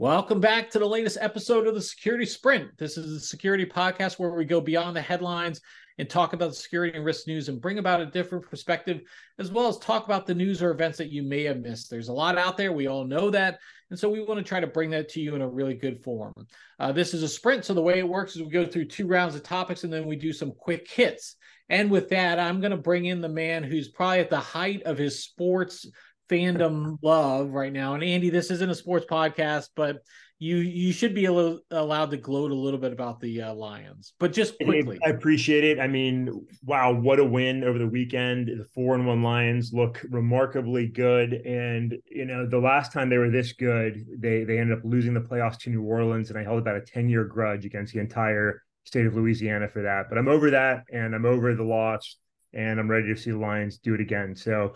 Welcome back to the latest episode of the Security Sprint. This is the security podcast where we go beyond the headlines and talk about the security and risk news and bring about a different perspective, as well as talk about the news or events that you may have missed. There's a lot out there. We all know that. And so we want to try to bring that to you in a really good form. Uh, this is a sprint. So the way it works is we go through two rounds of topics and then we do some quick hits. And with that, I'm going to bring in the man who's probably at the height of his sports fandom love right now. And Andy, this isn't a sports podcast, but you you should be a little, allowed to gloat a little bit about the uh, Lions, but just quickly. I appreciate it. I mean, wow, what a win over the weekend! The four and one Lions look remarkably good, and you know the last time they were this good, they they ended up losing the playoffs to New Orleans, and I held about a ten year grudge against the entire state of Louisiana for that. But I'm over that, and I'm over the loss, and I'm ready to see the Lions do it again. So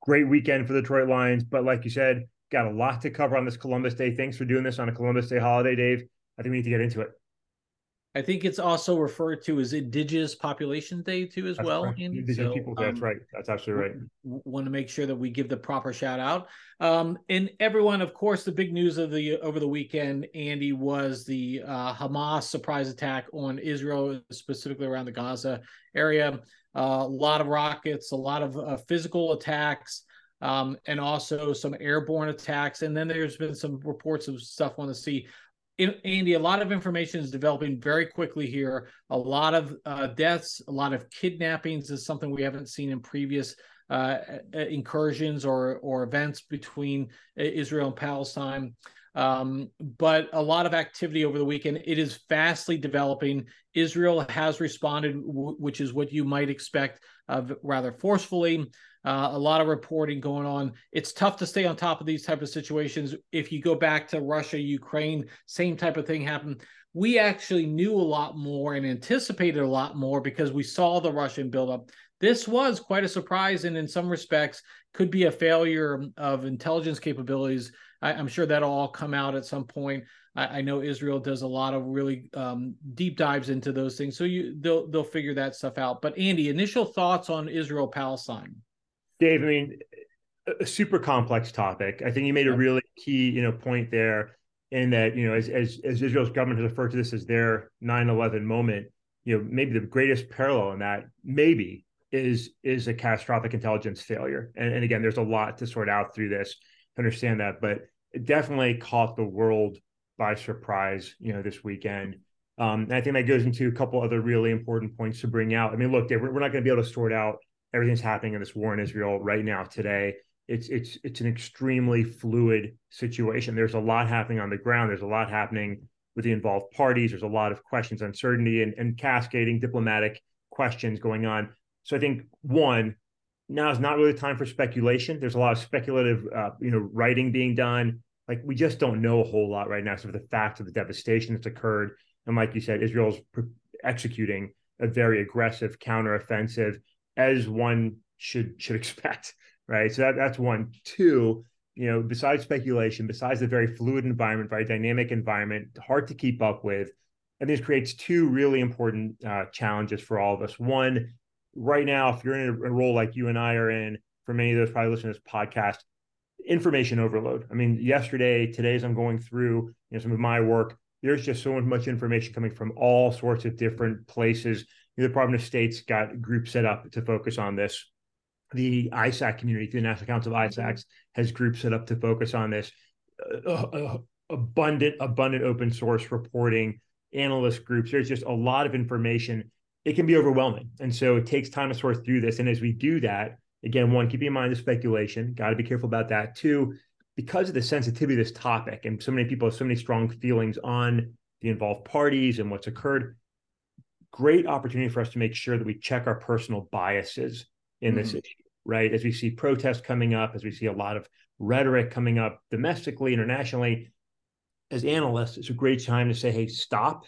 great weekend for the Detroit Lions. But like you said, got a lot to cover on this Columbus Day. Thanks for doing this on a Columbus Day holiday, Dave. I think we need to get into it. I think it's also referred to as Indigenous Population Day too, as that's well. Right. Indigenous so, people. That's um, right. That's absolutely right. Want to make sure that we give the proper shout out. Um, and everyone, of course, the big news of the over the weekend, Andy, was the uh, Hamas surprise attack on Israel, specifically around the Gaza area. Uh, a lot of rockets, a lot of uh, physical attacks um, and also some airborne attacks. And then there's been some reports of stuff on the sea. In, Andy, a lot of information is developing very quickly here. A lot of uh, deaths, a lot of kidnappings is something we haven't seen in previous uh, incursions or or events between Israel and Palestine. Um, but a lot of activity over the weekend. It is fastly developing. Israel has responded, w- which is what you might expect, uh, rather forcefully. Uh, a lot of reporting going on. It's tough to stay on top of these type of situations. If you go back to Russia, Ukraine, same type of thing happened. We actually knew a lot more and anticipated a lot more because we saw the Russian buildup. This was quite a surprise, and in some respects, could be a failure of intelligence capabilities. I, am sure that'll all come out at some point. I, I know Israel does a lot of really um, deep dives into those things, so you they'll they'll figure that stuff out. But Andy, initial thoughts on Israel Palestine? Dave, I mean, a super complex topic. I think you made a really key, you know, point there in that, you know, as as, as Israel's government has referred to this as their 9-11 moment, you know, maybe the greatest parallel in that maybe is is a catastrophic intelligence failure. And, and again, there's a lot to sort out through this to understand that, but definitely caught the world by surprise, you know, this weekend. Um, and I think that goes into a couple other really important points to bring out. I mean, look, Dave, we're not going to be able to sort out everything's happening in this war in Israel right now today. It's it's it's an extremely fluid situation. There's a lot happening on the ground. There's a lot happening with the involved parties. There's a lot of questions, uncertainty, and, and cascading diplomatic questions going on. So I think one, now is not really time for speculation. There's a lot of speculative, uh, you know, writing being done. Like we just don't know a whole lot right now. So the fact of the devastation that's occurred, and like you said, Israel's executing a very aggressive counteroffensive as one should should expect, right? So that, that's one. Two, you know, besides speculation, besides the very fluid environment, very dynamic environment, hard to keep up with, and this creates two really important uh, challenges for all of us. One, right now, if you're in a, role like you and I are in, for many of those probably listening to this podcast, information overload. I mean, yesterday, today, as I'm going through you know some of my work, there's just so much information coming from all sorts of different places the Department of State's got groups set up to focus on this. The ISAC community, the National Council of ISACs, has groups set up to focus on this. Uh, uh, abundant, abundant open source reporting, analyst groups. There's just a lot of information. It can be overwhelming, and so it takes time to sort through this. And as we do that, again, one, keep in mind the speculation. Got to be careful about that. Two, because of the sensitivity of this topic, and so many people have so many strong feelings on the involved parties and what's occurred great opportunity for us to make sure that we check our personal biases in this mm-hmm. issue, right? As we see protests coming up, as we see a lot of rhetoric coming up domestically, internationally, as analysts, it's a great time to say, hey, stop.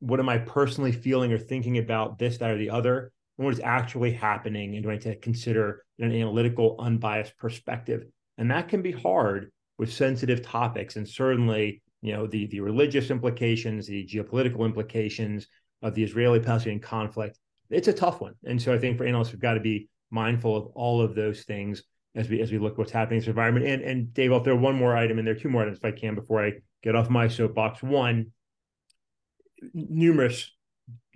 What am I personally feeling or thinking about this, that, or the other? And what is actually happening? And do I need to consider an analytical, unbiased perspective? And that can be hard with sensitive topics. And certainly, you know, the, the religious implications, the geopolitical implications, of the Israeli Palestinian conflict. It's a tough one. And so I think for analysts, we've got to be mindful of all of those things as we as we look what's happening in this environment. And and Dave, I'll throw one more item in there, two more items if I can before I get off my soapbox. One, numerous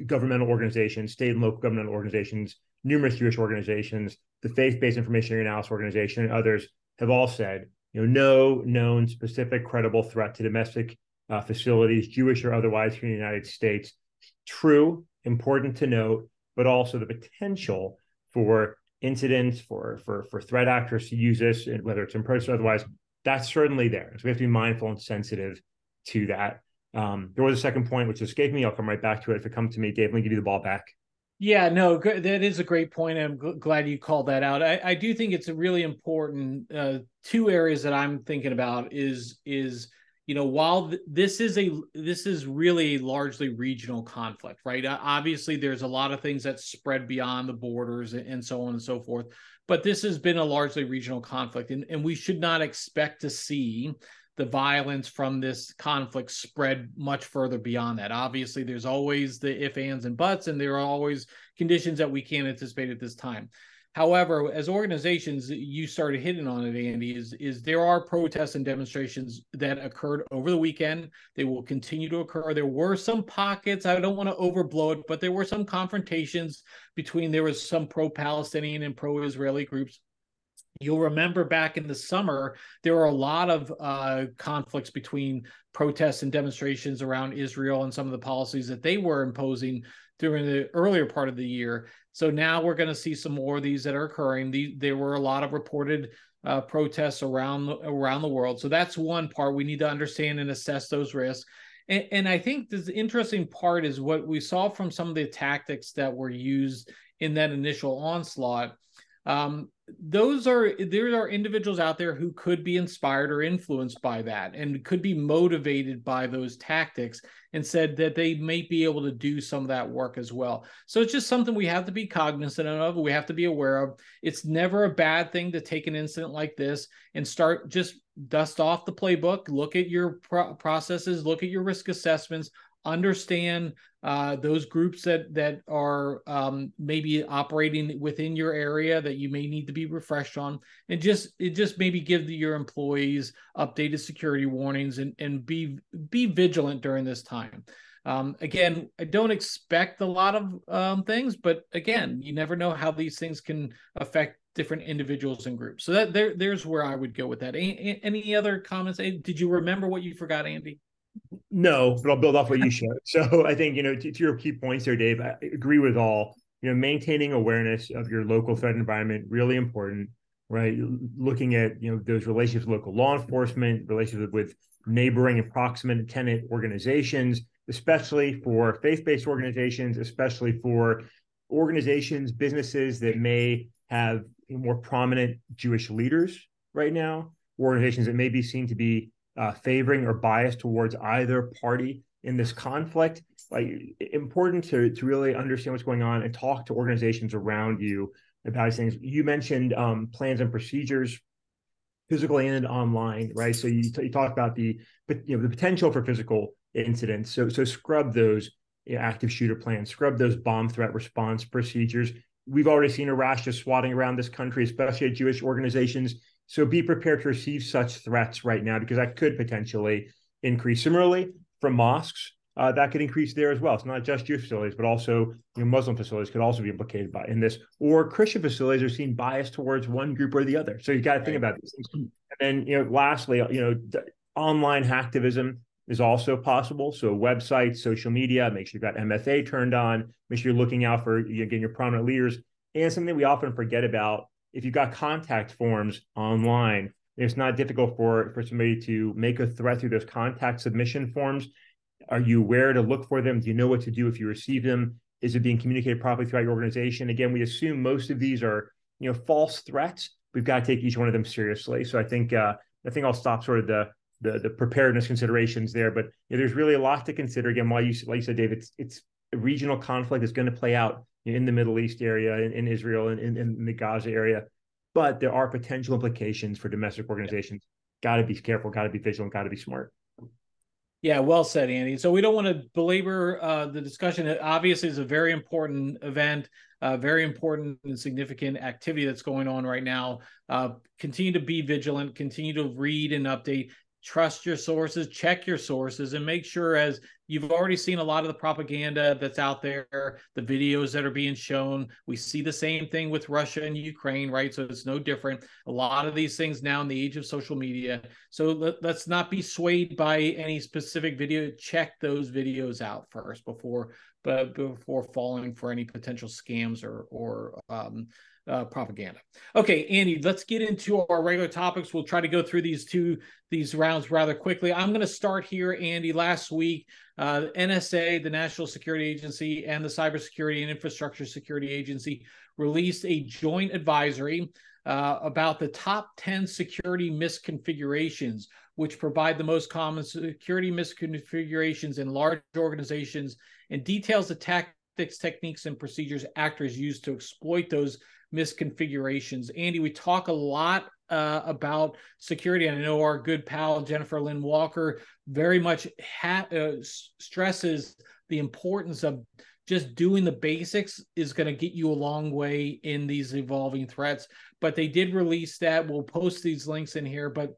governmental organizations, state and local governmental organizations, numerous Jewish organizations, the Faith-Based Information Analysis Organization, and others have all said, you know, no known specific credible threat to domestic uh, facilities, Jewish or otherwise, here in the United States. True, important to note, but also the potential for incidents, for for for threat actors to use this, whether it's in person or otherwise. That's certainly there. So we have to be mindful and sensitive to that. Um, there was a second point which escaped me. I'll come right back to it if it comes to me. Dave, let me give you the ball back. Yeah, no, that is a great point. I'm glad you called that out. I, I do think it's really important. Uh, two areas that I'm thinking about is is you know while th- this is a this is really largely regional conflict, right? Uh, obviously, there's a lot of things that spread beyond the borders and, and so on and so forth. But this has been a largely regional conflict, and, and we should not expect to see the violence from this conflict spread much further beyond that. Obviously, there's always the if, ands, and buts, and there are always conditions that we can't anticipate at this time. However, as organizations, you started hitting on it, Andy, is, is there are protests and demonstrations that occurred over the weekend. They will continue to occur. There were some pockets, I don't want to overblow it, but there were some confrontations between there was some pro-Palestinian and pro-Israeli groups You'll remember back in the summer, there were a lot of uh, conflicts between protests and demonstrations around Israel and some of the policies that they were imposing during the earlier part of the year. So now we're going to see some more of these that are occurring. The, there were a lot of reported uh, protests around around the world. So that's one part we need to understand and assess those risks. And, and I think the interesting part is what we saw from some of the tactics that were used in that initial onslaught. Um, those are there are individuals out there who could be inspired or influenced by that and could be motivated by those tactics and said that they may be able to do some of that work as well. So it's just something we have to be cognizant of we have to be aware of. It's never a bad thing to take an incident like this and start just dust off the playbook look at your pro- processes look at your risk assessments understand uh, those groups that that are um, maybe operating within your area that you may need to be refreshed on, and just it just maybe give your employees updated security warnings and and be be vigilant during this time. Um, again, I don't expect a lot of um, things, but again, you never know how these things can affect different individuals and groups. So that there, there's where I would go with that. Any other comments? Did you remember what you forgot, Andy? No, but I'll build off what you shared. So I think, you know, to, to, your key points there, Dave, I agree with all. You know, maintaining awareness of your local threat environment, really important, right? Looking at, you know, those relationships with local law enforcement, relationships with neighboring and proximate tenant organizations, especially for faith-based organizations, especially for organizations, businesses that may have more prominent Jewish leaders right now, organizations that may be seen to be uh, favoring or biased towards either party in this conflict. Like important to to really understand what's going on and talk to organizations around you about these things. You mentioned um, plans and procedures, physical and online, right? So you, you talk about the but you know the potential for physical incidents. So so scrub those you know, active shooter plans, scrub those bomb threat response procedures. We've already seen a rash of swatting around this country, especially at Jewish organizations so be prepared to receive such threats right now because that could potentially increase. Similarly, from mosques, uh, that could increase there as well. It's not just Jewish facilities, but also you know, Muslim facilities could also be implicated by in this. Or Christian facilities are seen biased towards one group or the other. So you got to think about these things. And then you know, lastly, you know, online hacktivism is also possible. So websites, social media, make sure you've got MFA turned on. Make sure you're looking out for you know, your prominent leaders. And something we often forget about if you've got contact forms online, it's not difficult for, for somebody to make a threat through those contact submission forms. Are you aware to look for them? Do you know what to do if you receive them? Is it being communicated properly throughout your organization? Again, we assume most of these are, you know, false threats. We've got to take each one of them seriously. So I think uh, I think I'll stop sort of the the, the preparedness considerations there. But you know, there's really a lot to consider. Again, while you like you said, David, it's, it's a regional conflict is going to play out in the Middle East area, in, in Israel, and in, in, the Gaza area. But there are potential implications for domestic organizations. Got to be careful. Got to be vigilant. Got to be smart. Yeah, well said, Andy. So we don't want to belabor uh, the discussion. It obviously, is a very important event, uh, very important and significant activity that's going on right now. Uh, continue to be vigilant. Continue to read and update. Trust your sources, check your sources, and make sure as you've already seen a lot of the propaganda that's out there, the videos that are being shown. We see the same thing with Russia and Ukraine, right? So it's no different. A lot of these things now in the age of social media. So let, us not be swayed by any specific video. Check those videos out first before but before falling for any potential scams or or um, uh, propaganda. Okay, Andy, let's get into our regular topics. We'll try to go through these two these rounds rather quickly. I'm going to start here, Andy. Last week, uh, NSA, the National Security Agency, and the Cybersecurity and Infrastructure Security Agency released a joint advisory uh, about the top 10 security misconfigurations, which provide the most common security misconfigurations in large organizations and details the tactics, techniques, and procedures actors use to exploit those misconfigurations. Andy, we talk a lot uh, about security. And I know our good pal Jennifer Lynn Walker very much ha- uh, stresses the importance of just doing the basics is going to get you a long way in these evolving threats. But they did release that. We'll post these links in here. But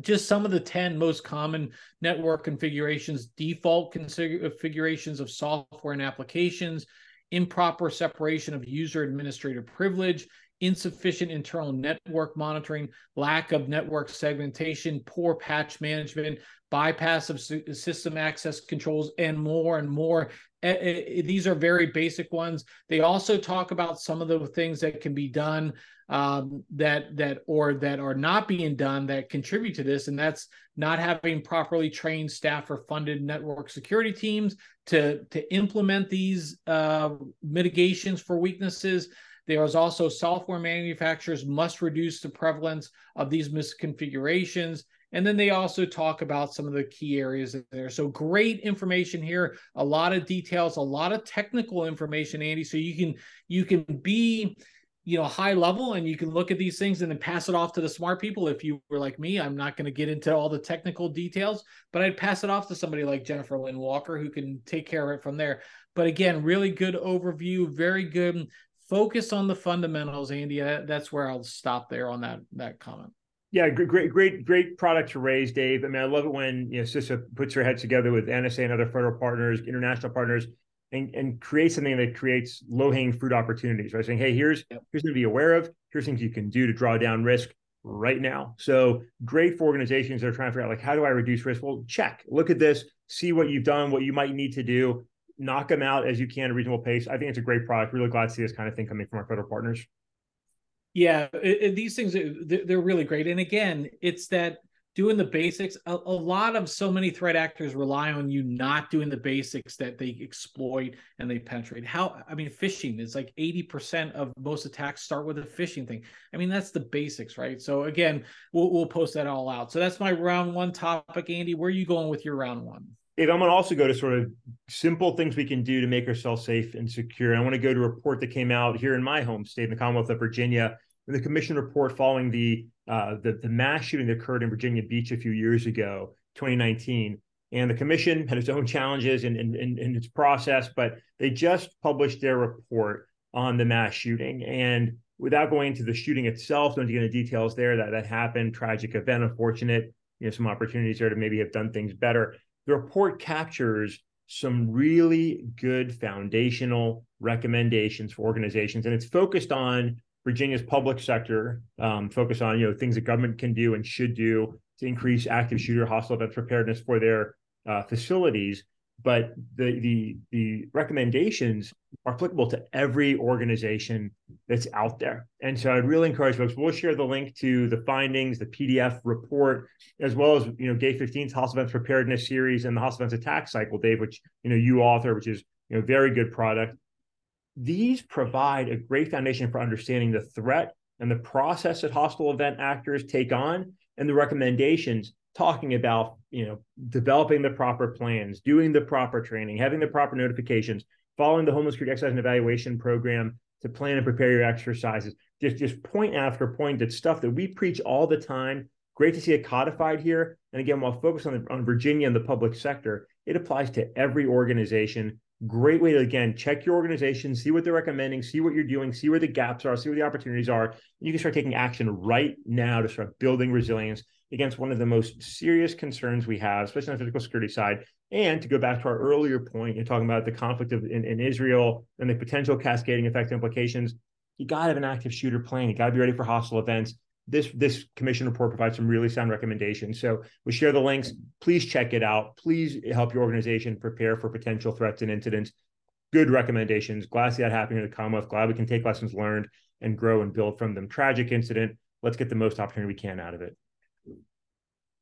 just some of the 10 most common network configurations, default configurations of software and applications, improper separation of user administrator privilege, insufficient internal network monitoring, lack of network segmentation, poor patch management, bypass of system access controls, and more and more. These are very basic ones. They also talk about some of the things that can be done um, that that or that are not being done that contribute to this, and that's not having properly trained staff or funded network security teams to to implement these uh, mitigations for weaknesses. There is also software manufacturers must reduce the prevalence of these misconfigurations. And then they also talk about some of the key areas there. So great information here, a lot of details, a lot of technical information, Andy. So you can you can be you know high level and you can look at these things and then pass it off to the smart people if you were like me i'm not going to get into all the technical details but i'd pass it off to somebody like jennifer lynn walker who can take care of it from there but again really good overview very good focus on the fundamentals andy that's where i'll stop there on that that comment yeah, great, great, great product to raise, Dave. I mean, I love it when you know CISA puts her head together with NSA and other federal partners, international partners, and, and create something that creates low-hanging fruit opportunities, right? Saying, hey, here's yep. here's something to be aware of, here's things you can do to draw down risk right now. So great for organizations that are trying to figure out like how do I reduce risk? Well, check, look at this, see what you've done, what you might need to do, knock them out as you can at a reasonable pace. I think it's a great product. Really glad to see this kind of thing coming from our federal partners. Yeah, it, it, these things they're really great. And again, it's that doing the basics a, a, lot of so many threat actors rely on you not doing the basics that they exploit and they penetrate how i mean phishing is like 80% of most attacks start with a phishing thing i mean that's the basics right so again we'll, we'll post that all out so that's my round one topic andy where are you going with your round one if I'm going to also go to sort of simple things we can do to make ourselves safe and secure. I want to go to a report that came out here in my home state, in the Commonwealth of Virginia, the commission report following the uh, the, the mass shooting that occurred in Virginia Beach a few years ago, 2019. And the commission had its own challenges in, in, in, in its process, but they just published their report on the mass shooting. And without going into the shooting itself, don't get into details there that that happened, tragic event, unfortunate, you know, some opportunities there to maybe have done things better. The report captures some really good foundational recommendations for organizations, and it's focused on Virginia's public sector um, focus on you know things that government can do and should do to increase active shooter hostile event preparedness for their uh, facilities. But the the the recommendations are applicable to every organization that's out there. And so I'd really encourage folks. We'll share the link to the findings, the PDF report, as well as you know Gate 15's hostile events preparedness series and the hostile events attack cycle, Dave, which you know you author, which is you know very good product these provide a great foundation for understanding the threat and the process that hostile event actors take on and the recommendations talking about you know developing the proper plans doing the proper training having the proper notifications following the Homeland Security exercise and evaluation program to plan and prepare your exercises. Just just point after point that stuff that we preach all the time. Great to see it codified here. And again while focused on, on virginia and the public sector it applies to every organization. Great way to again check your organization, see what they're recommending, see what you're doing, see where the gaps are, see where the opportunities are. You can start taking action right now to start building resilience against one of the most serious concerns we have, especially on the physical security side. And to go back to our earlier point, you're talking about the conflict of, in, in Israel and the potential cascading effect implications. You got to have an active shooter plan. You got to be ready for hostile events. This this commission report provides some really sound recommendations. So we share the links. Please check it out. Please help your organization prepare for potential threats and incidents. Good recommendations. Glad to see that happening in the Commonwealth. Glad we can take lessons learned and grow and build from them. Tragic incident. Let's get the most opportunity we can out of it.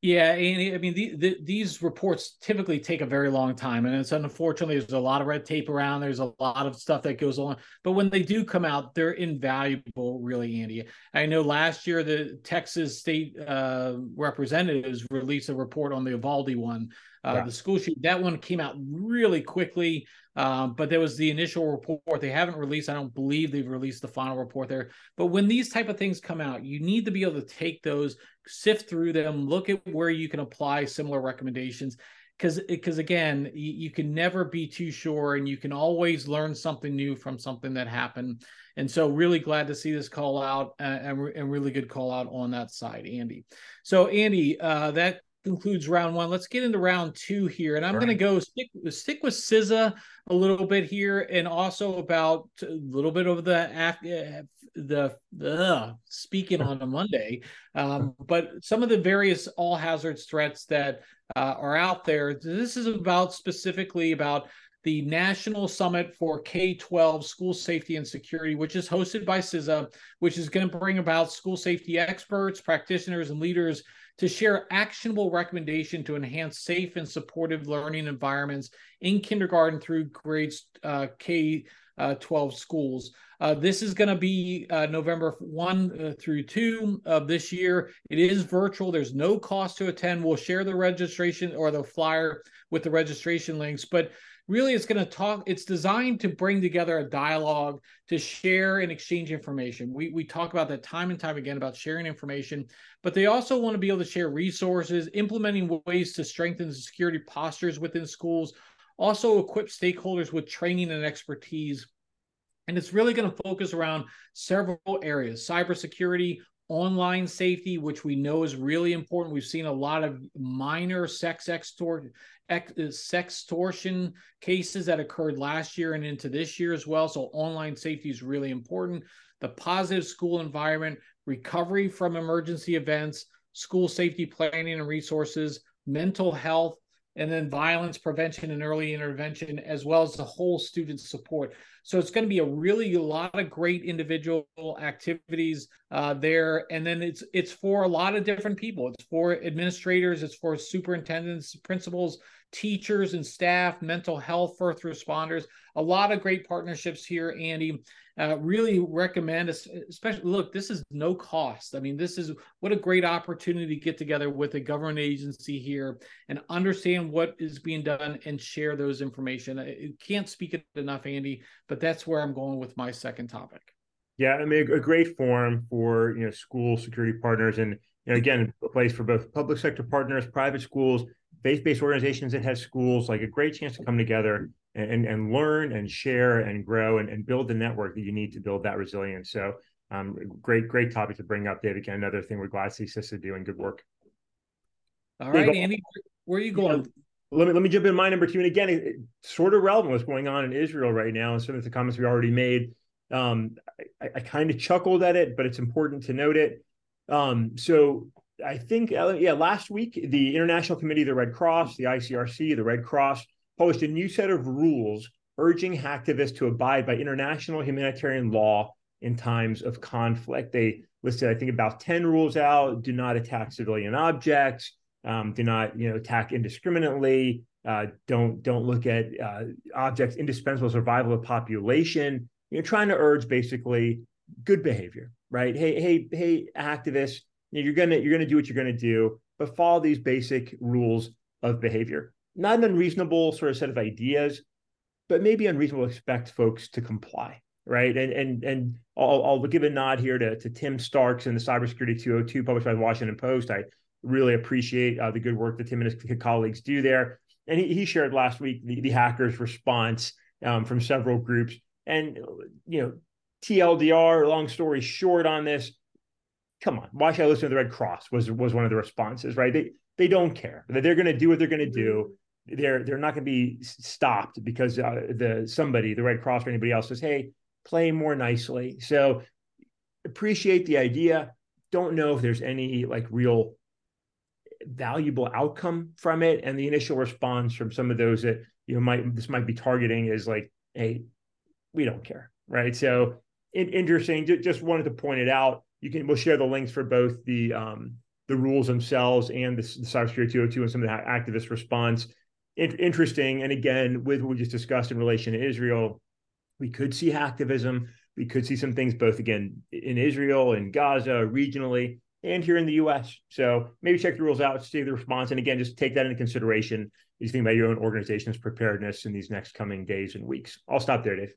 Yeah, and I mean the, the, these reports typically take a very long time, and it's unfortunately there's a lot of red tape around. There's a lot of stuff that goes on, but when they do come out, they're invaluable, really, Andy. I know last year the Texas state uh, representatives released a report on the Uvalde one, uh, yeah. the school shoot. That one came out really quickly. Um, but there was the initial report. They haven't released. I don't believe they've released the final report there. But when these type of things come out, you need to be able to take those, sift through them, look at where you can apply similar recommendations. Because because again, you, you can never be too sure, and you can always learn something new from something that happened. And so, really glad to see this call out uh, and, and really good call out on that side, Andy. So, Andy, uh, that concludes round one. Let's get into round two here, and I'm right. going to go stick stick with CISA a little bit here, and also about a little bit of the the the speaking on a Monday, um, but some of the various all hazards threats that uh, are out there. This is about specifically about the National Summit for K 12 School Safety and Security, which is hosted by CISA, which is going to bring about school safety experts, practitioners, and leaders to share actionable recommendation to enhance safe and supportive learning environments in kindergarten through grades uh, K uh, 12 schools. Uh, this is going to be uh, November 1 uh, through 2 of this year. It is virtual. There's no cost to attend. We'll share the registration or the flyer with the registration links. But really it's going to talk it's designed to bring together a dialogue to share and exchange information. We, we talk about that time and time again about sharing information but they also want to be able to share resources implementing ways to strengthen the security postures within schools also equip stakeholders with training and expertise. And it's really going to focus around several areas cybersecurity online safety, which we know is really important. We've seen a lot of minor sex extort, ex, uh, sextortion cases that occurred last year and into this year as well. So online safety is really important. The positive school environment, recovery from emergency events, school safety planning and resources, mental health, and then violence prevention and early intervention, as well as the whole student support. So it's going to be a really a lot of great individual activities uh, there, and then it's it's for a lot of different people. It's for administrators, it's for superintendents, principals, teachers and staff, mental health first responders. A lot of great partnerships here, Andy. Uh, really recommend, especially look, this is no cost. I mean, this is what a great opportunity to get together with a government agency here and understand what is being done and share those information. I can't speak it enough, Andy, but that's where I'm going with my second topic. Yeah, I mean, a great forum for you know school security partners, and you know, again, a place for both public sector partners, private schools, faith-based organizations that has schools like a great chance to come together and, and learn and share and grow and, and build the network that you need to build that resilience. So um, great great topic to bring up dave. Again another thing we're glad to see CISA doing good work. All right andy where are you going? Let me let me jump in my number two. And again it, it's sort of relevant what's going on in israel right now and some of the comments we already made. Um, I, I kind of chuckled at it but it's important to note it. Um, so I think, yeah, last week, the International Committee of the Red Cross, the ICRC, the Red Cross, published a new set of rules urging hacktivists to abide by international humanitarian law in times of conflict. They listed, I think, about 10 rules out do not attack civilian objects, um, do not you know, attack indiscriminately, uh, don't, don't look at uh, objects indispensable survival of population. You're trying to urge basically good behavior, right? Hey, hey, hey, activists you're gonna you're gonna do what you're gonna do, but follow these basic rules of behavior. Not an unreasonable sort of set of ideas, but maybe unreasonable to expect folks to comply, right? And and and I'll, I'll give a nod here to, to Tim Starks in the Cybersecurity 202 published by the Washington Post. I really appreciate uh, the good work that Tim and his colleagues do there. And he, he shared last week the, the hackers' response um, from several groups. And you know, TLDR, long story short on this, come on, why should I listen to the Red Cross? Was was one of the responses, right? They they don't care. They're going to do what they're going to do. They're they're not going to be stopped because uh, the somebody, the Red Cross or anybody else says, "Hey, play more nicely." So appreciate the idea. Don't know if there's any like real valuable outcome from it, and the initial response from some of those that you know might this might be targeting is like, "Hey, we don't care," right? So interesting. Just wanted to point it out. You can we'll share the links for both the um, the rules themselves and the, the cybersecurity 202 and some of the activist response. In, interesting. And again, with what we just discussed in relation to Israel, we could see hacktivism. We could see some things both again in Israel and Gaza regionally and here in the US. So maybe check the rules out, see the response. And again, just take that into consideration as you think about your own organization's preparedness in these next coming days and weeks. I'll stop there, Dave.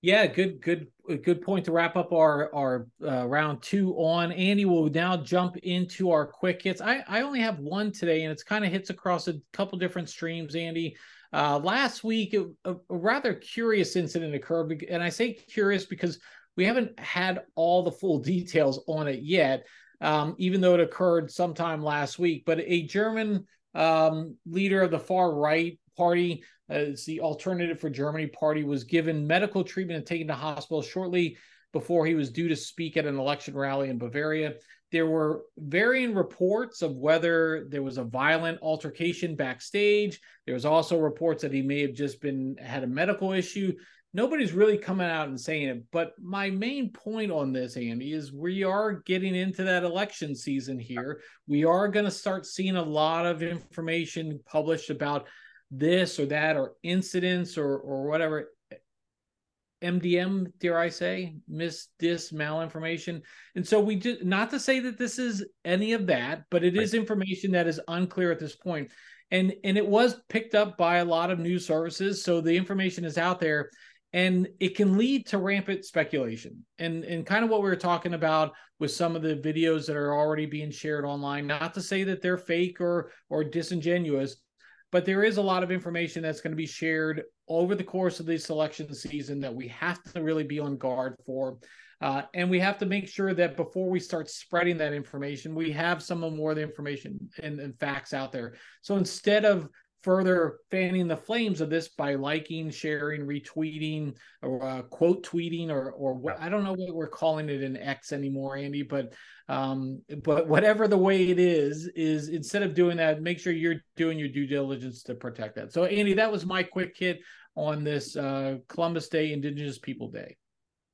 Yeah, good, good, good point to wrap up our our uh, round two on. Andy will now jump into our quick hits. I I only have one today, and it's kind of hits across a couple different streams. Andy, uh, last week a, a, rather curious incident occurred, and I say curious because we haven't had all the full details on it yet. Um, even though it occurred sometime last week, but a German um, leader of the far right party as the alternative for Germany party was given medical treatment and taken to hospital shortly before he was due to speak at an election rally in Bavaria. There were varying reports of whether there was a violent altercation backstage. There was also reports that he may have just been had a medical issue. Nobody's really coming out and saying it. But my main point on this, Andy, is we are getting into that election season here. We are going to start seeing a lot of information published about this or that or incidents or or whatever MDM, dare I say, miss this malinformation. And so we just not to say that this is any of that, but it right. is information that is unclear at this point. And and it was picked up by a lot of news services. So the information is out there and it can lead to rampant speculation. And and kind of what we were talking about with some of the videos that are already being shared online, not to say that they're fake or or disingenuous, but there is a lot of information that's going to be shared over the course of the selection season that we have to really be on guard for. Uh, and we have to make sure that before we start spreading that information, we have some of more of the information and, and facts out there. So instead of further fanning the flames of this by liking, sharing, retweeting, or uh, quote tweeting, or or what I don't know what we're calling it in X anymore, Andy. But um, but whatever the way it is, is instead of doing that, make sure you're doing your due diligence to protect that. So Andy, that was my quick hit on this uh, Columbus Day, Indigenous People Day.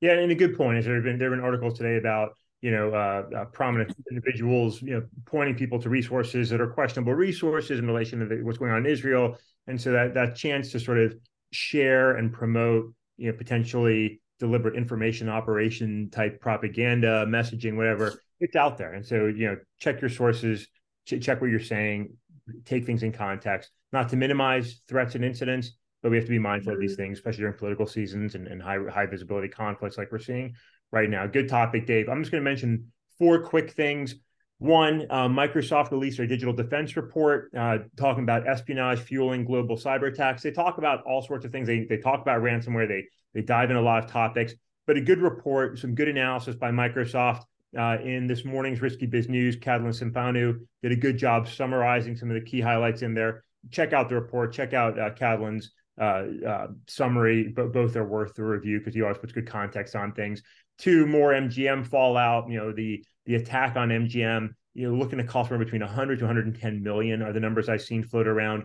Yeah, and a good point is there have been there have been articles today about you know, uh, uh, prominent individuals, you know, pointing people to resources that are questionable resources in relation to the, what's going on in Israel, and so that that chance to sort of share and promote, you know, potentially deliberate information operation type propaganda, messaging, whatever, it's out there, and so you know, check your sources, ch- check what you're saying, take things in context, not to minimize threats and incidents, but we have to be mindful of these mm-hmm. things, especially during political seasons and, and high high visibility conflicts like we're seeing right now. Good topic, Dave. I'm just going to mention four quick things. One, uh, Microsoft released their digital defense report uh, talking about espionage fueling global cyber attacks. They talk about all sorts of things. They, they talk about ransomware. They they dive in a lot of topics, but a good report, some good analysis by Microsoft. Uh, in this morning's Risky Biz News, Catalin Cimpanu did a good job summarizing some of the key highlights in there. Check out the report. Check out uh, Catalin's uh, uh, summary. But both are worth the review because he always puts good context on things. Two more MGM fallout. You know the the attack on MGM. You know, looking to cost somewhere between 100 to 110 million are the numbers I've seen float around.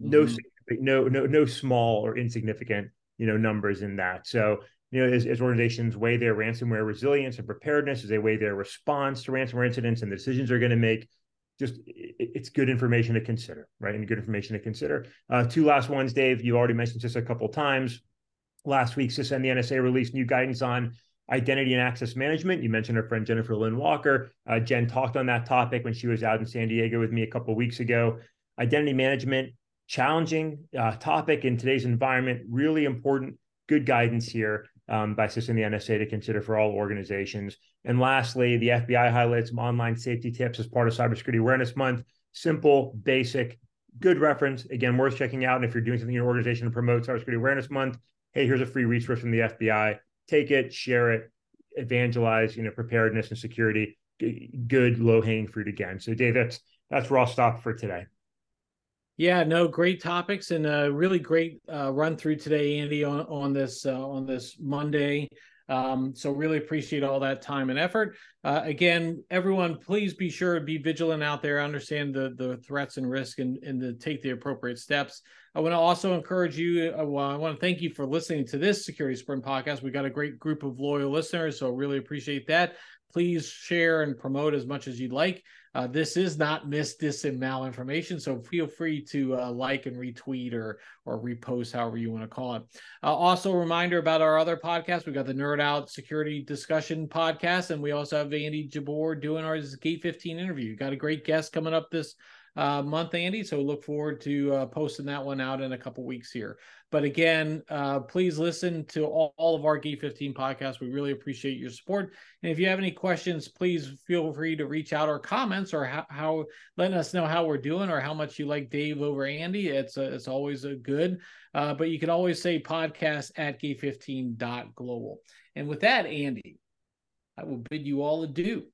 No, mm-hmm. no, no, no small or insignificant you know numbers in that. So you know, as, as, organizations weigh their ransomware resilience and preparedness, as they weigh their response to ransomware incidents and the decisions they're going to make, just it's good information to consider, right? And good information to consider. Uh, two last ones, Dave. You already mentioned this a couple times. Last week, CISA and the NSA released new guidance on identity and access management. You mentioned our friend Jennifer Lynn Walker. Uh, Jen talked on that topic when she was out in San Diego with me a couple weeks ago. Identity management, challenging uh, topic in today's environment, really important, good guidance here um, by and the NSA to consider for all organizations. And lastly, the FBI highlights some online safety tips as part of Cybersecurity Awareness Month. Simple, basic, good reference. Again, worth checking out. And if you're doing something in your organization to promote Cybersecurity Awareness Month, hey, here's a free resource from the FBI take it, share it, evangelize, you know, preparedness and security. good low hanging fruit again. So, Dave, that's that's where I'll stop for today. Yeah, no, great topics and a really great uh, run through today, Andy, on on this uh, on this Monday. Um, so really appreciate all that time and effort. Uh, again, everyone, please be sure to be vigilant out there, understand the the threats and risk, and and to take the appropriate steps. I want to also encourage you. Uh, well, I want to thank you for listening to this Security Sprint podcast. We got a great group of loyal listeners, so really appreciate that. Please share and promote as much as you'd like. Uh, this is not mis, dis, and malinformation, so feel free to uh, like and retweet or or repost, however you want to call it. Uh, also, a reminder about our other podcast. We got the Nerd Out Security Discussion podcast, and we also have Andy Jabbour doing our Gate 15 interview. Got a great guest coming up this uh, month, Andy. So look forward to uh, posting that one out in a couple weeks here. But again, uh, please listen to all, all, of our Gate 15 podcasts. We really appreciate your support. And if you have any questions, please feel free to reach out or comments or how, how letting us know how we're doing or how much you like Dave over Andy. It's a, it's always a good. Uh, but you can always say podcast at gate15.global. And with that, Andy, I will bid you all adieu.